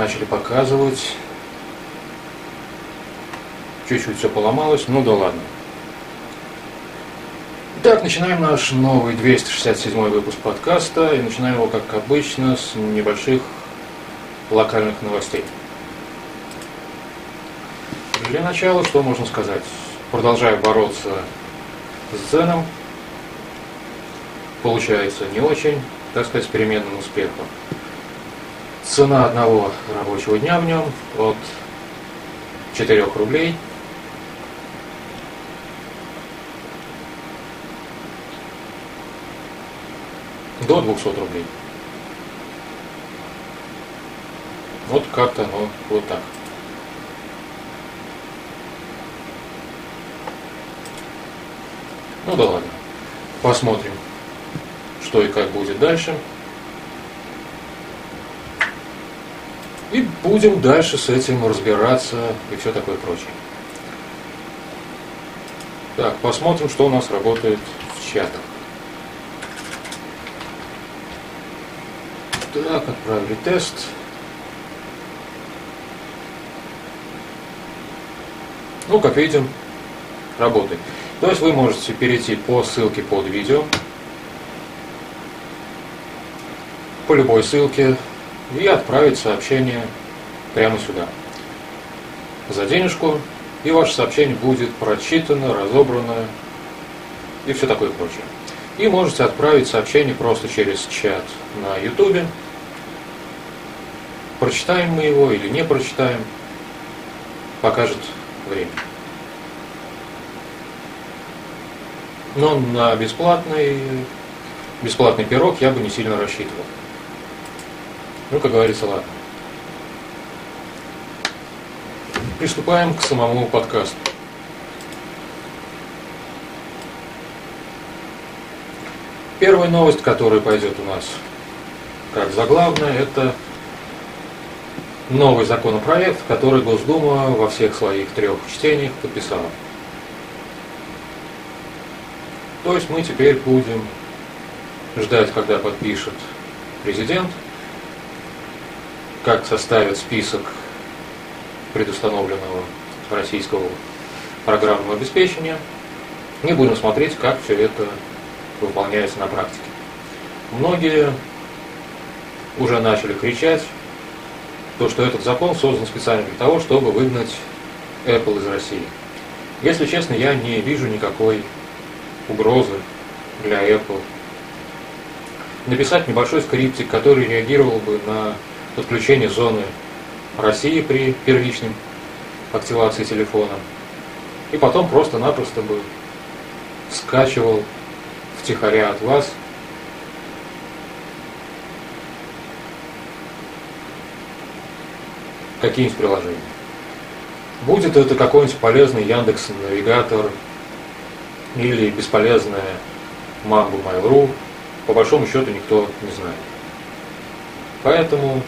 Начали показывать. Чуть-чуть все поломалось, ну да ладно. Итак, начинаем наш новый 267 выпуск подкаста. И начинаем его, как обычно, с небольших локальных новостей. Для начала, что можно сказать? Продолжаю бороться с Зеном. Получается не очень, так сказать, с переменным успехом. Цена одного рабочего дня в нем от 4 рублей до 200 рублей. Вот как-то оно вот так. Ну да ладно. Посмотрим, что и как будет дальше. И будем дальше с этим разбираться и все такое прочее. Так, посмотрим, что у нас работает в чатах. Так, отправили тест. Ну, как видим, работает. То есть вы можете перейти по ссылке под видео, по любой ссылке, и отправить сообщение прямо сюда. За денежку, и ваше сообщение будет прочитано, разобрано и все такое прочее. И можете отправить сообщение просто через чат на YouTube. Прочитаем мы его или не прочитаем, покажет время. Но на бесплатный, бесплатный пирог я бы не сильно рассчитывал. Ну, как говорится, ладно. Приступаем к самому подкасту. Первая новость, которая пойдет у нас как заглавная, это новый законопроект, который Госдума во всех своих трех чтениях подписала. То есть мы теперь будем ждать, когда подпишет президент, как составят список предустановленного российского программного обеспечения, и будем смотреть, как все это выполняется на практике. Многие уже начали кричать, то, что этот закон создан специально для того, чтобы выгнать Apple из России. Если честно, я не вижу никакой угрозы для Apple. Написать небольшой скриптик, который реагировал бы на подключение зоны России при первичной активации телефона. И потом просто-напросто бы скачивал втихаря от вас какие-нибудь приложения. Будет это какой-нибудь полезный Яндекс Навигатор или бесполезная Mambo Mail.ru, по большому счету никто не знает. Поэтому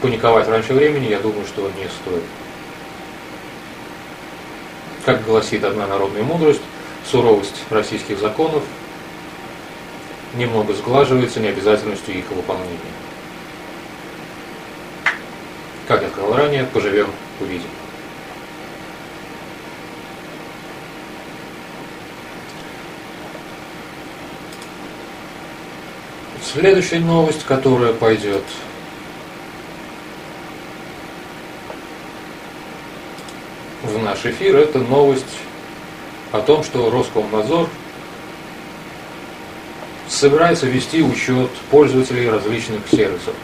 паниковать раньше времени, я думаю, что не стоит. Как гласит одна народная мудрость, суровость российских законов немного сглаживается необязательностью их выполнения. Как я сказал ранее, поживем, увидим. Следующая новость, которая пойдет в наш эфир, это новость о том, что Роскомнадзор собирается вести учет пользователей различных сервисов.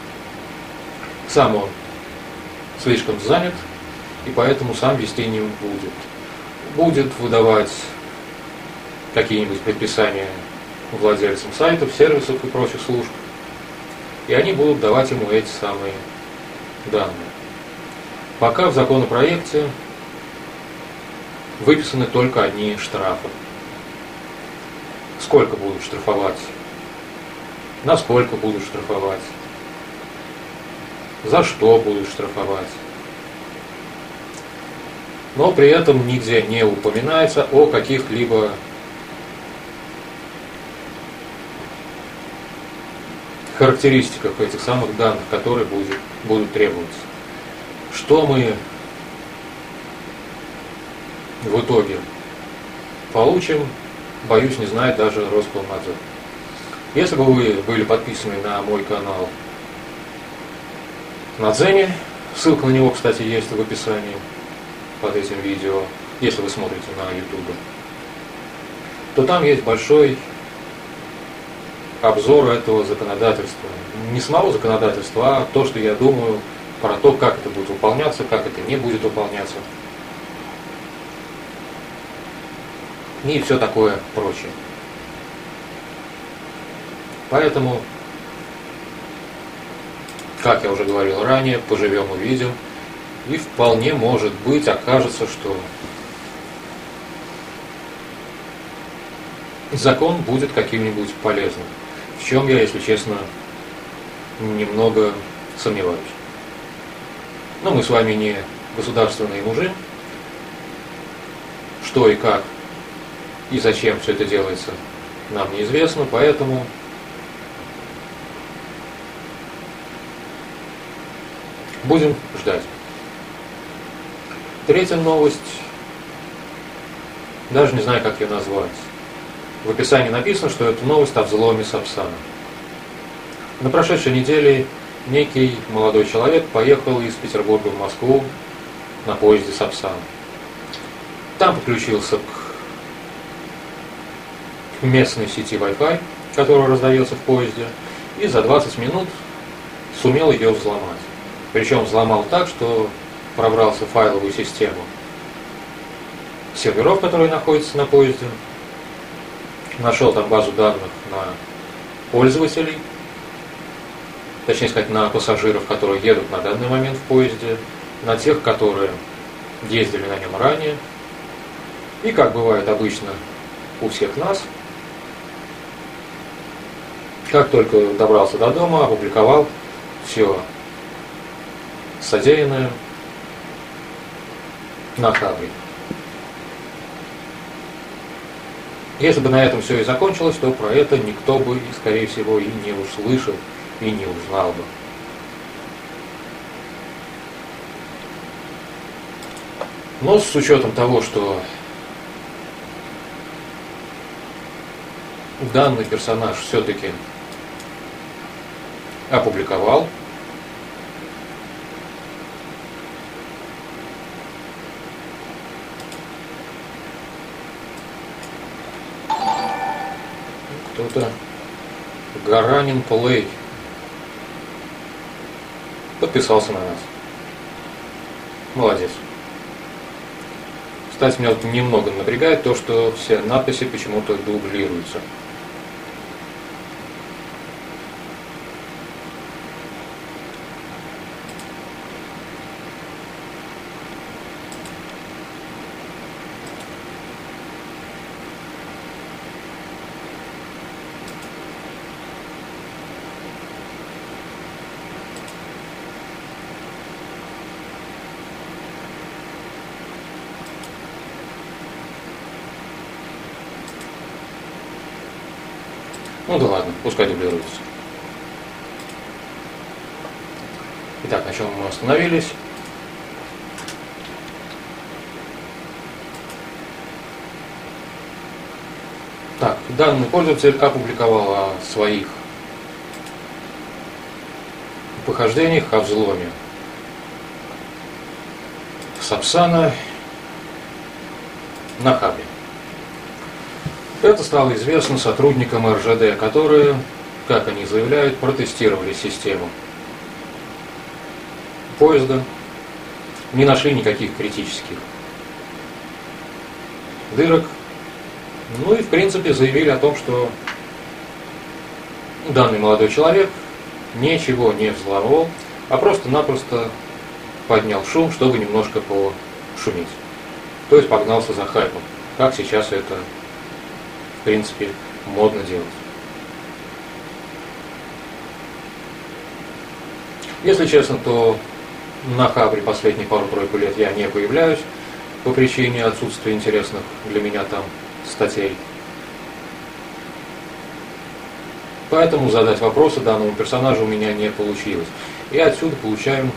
Сам он слишком занят, и поэтому сам вести не будет. Будет выдавать какие-нибудь предписания владельцам сайтов, сервисов и прочих служб. И они будут давать ему эти самые данные. Пока в законопроекте выписаны только одни штрафы. Сколько будут штрафовать? Насколько будут штрафовать? За что будут штрафовать? Но при этом нигде не упоминается о каких-либо характеристиках этих самых данных, которые будет, будут требоваться. Что мы в итоге получим, боюсь, не знает даже Роскомнадзор. Если бы вы были подписаны на мой канал на Дзене, ссылка на него, кстати, есть в описании под этим видео, если вы смотрите на YouTube, то там есть большой обзор этого законодательства. Не самого законодательства, а то, что я думаю про то, как это будет выполняться, как это не будет выполняться. И все такое прочее. Поэтому, как я уже говорил ранее, поживем увидим. И вполне может быть окажется, что закон будет каким-нибудь полезным. В чем я, если честно, немного сомневаюсь. Но мы с вами не государственные мужи. Что и как и зачем все это делается, нам неизвестно, поэтому будем ждать. Третья новость, даже не знаю, как ее назвать. В описании написано, что это новость о взломе Сапсана. На прошедшей неделе некий молодой человек поехал из Петербурга в Москву на поезде Сапсан. Там подключился к местной сети Wi-Fi, которая раздается в поезде, и за 20 минут сумел ее взломать. Причем взломал так, что пробрался в файловую систему серверов, которые находятся на поезде, нашел там базу данных на пользователей, точнее сказать, на пассажиров, которые едут на данный момент в поезде, на тех, которые ездили на нем ранее. И, как бывает обычно у всех нас, как только добрался до дома, опубликовал все содеянное на Хабре. Если бы на этом все и закончилось, то про это никто бы, скорее всего, и не услышал, и не узнал бы. Но с учетом того, что данный персонаж все-таки опубликовал кто-то Гаранин Плей подписался на нас. Молодец. Кстати, меня немного напрягает то, что все надписи почему-то дублируются. Ну да ладно, пускай дублируется. Итак, на чем мы остановились? Так, данный пользователь опубликовал о своих похождениях о взломе Сапсана на хабе. Это стало известно сотрудникам РЖД, которые, как они заявляют, протестировали систему поезда, не нашли никаких критических дырок, ну и в принципе заявили о том, что данный молодой человек ничего не взломал, а просто-напросто поднял шум, чтобы немножко пошуметь. То есть погнался за хайпом, как сейчас это принципе, модно делать. Если честно, то на Хабре последние пару-тройку лет я не появляюсь по причине отсутствия интересных для меня там статей. Поэтому задать вопросы данному персонажу у меня не получилось. И отсюда получаем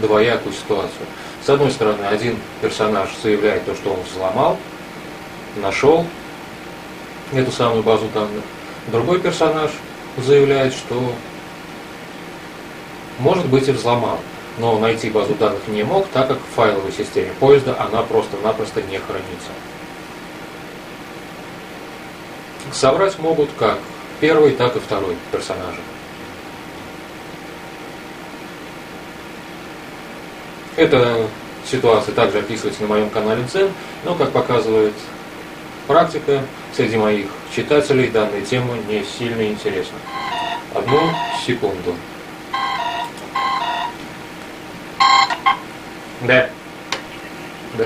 двоякую ситуацию. С одной стороны, один персонаж заявляет то, что он взломал, нашел эту самую базу данных. Другой персонаж заявляет, что может быть и взломал, но найти базу данных не мог, так как в файловой системе поезда она просто-напросто не хранится. Соврать могут как первый, так и второй персонажи. Эта ситуация также описывается на моем канале Дзен, но, как показывает практика, среди моих читателей данная тема не сильно интересна. Одну секунду. Да. Да.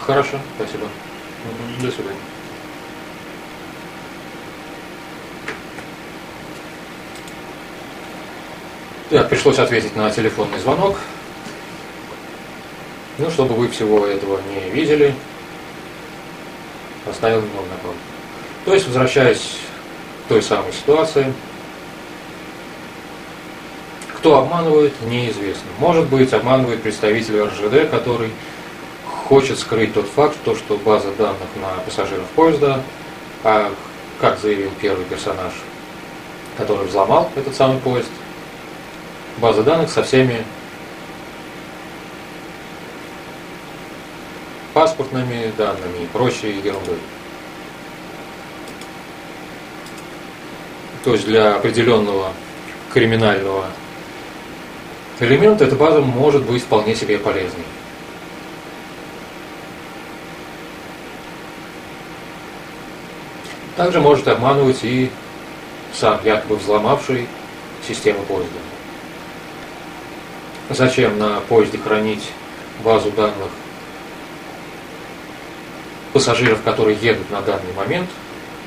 Хорошо, спасибо. До свидания. Пришлось ответить на телефонный звонок. Ну, чтобы вы всего этого не видели, оставил немного. То есть, возвращаясь к той самой ситуации, кто обманывает, неизвестно. Может быть, обманывает представитель РЖД, который хочет скрыть тот факт, то, что база данных на пассажиров поезда, а как заявил первый персонаж, который взломал этот самый поезд, базы данных со всеми паспортными данными и прочей ерундой. То есть для определенного криминального элемента эта база может быть вполне себе полезной. Также может обманывать и сам якобы взломавший систему поезда. Зачем на поезде хранить базу данных пассажиров, которые едут на данный момент,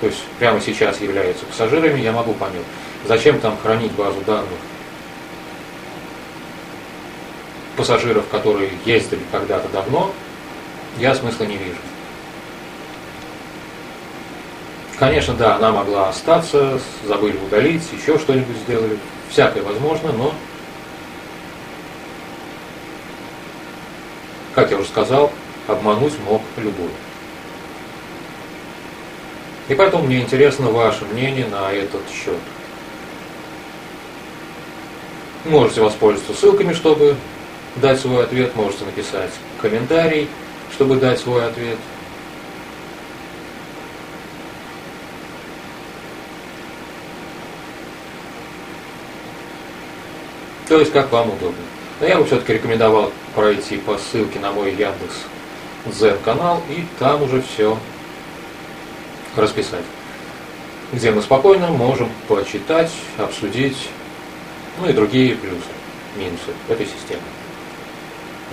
то есть прямо сейчас являются пассажирами, я могу понять. Зачем там хранить базу данных пассажиров, которые ездили когда-то давно, я смысла не вижу. Конечно, да, она могла остаться, забыли удалить, еще что-нибудь сделали. Всякое возможно, но Как я уже сказал, обмануть мог любой. И поэтому мне интересно ваше мнение на этот счет. Можете воспользоваться ссылками, чтобы дать свой ответ, можете написать комментарий, чтобы дать свой ответ. То есть, как вам удобно. Но я бы все-таки рекомендовал пройти по ссылке на мой Яндекс Дзен канал и там уже все расписать. Где мы спокойно можем почитать, обсудить, ну и другие плюсы, минусы этой системы.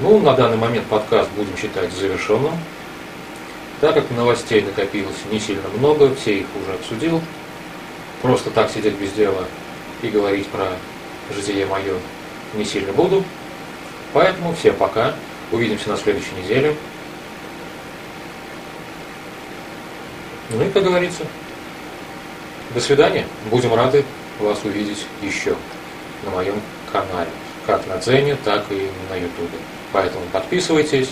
Ну, на данный момент подкаст будем считать завершенным. Так как новостей накопилось не сильно много, все их уже обсудил. Просто так сидеть без дела и говорить про житие мое не сильно буду. Поэтому всем пока. Увидимся на следующей неделе. Ну и, как говорится, до свидания. Будем рады вас увидеть еще на моем канале. Как на Дзене, так и на Ютубе. Поэтому подписывайтесь,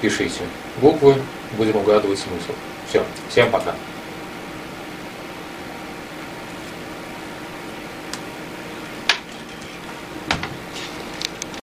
пишите буквы, будем угадывать смысл. Все, всем пока.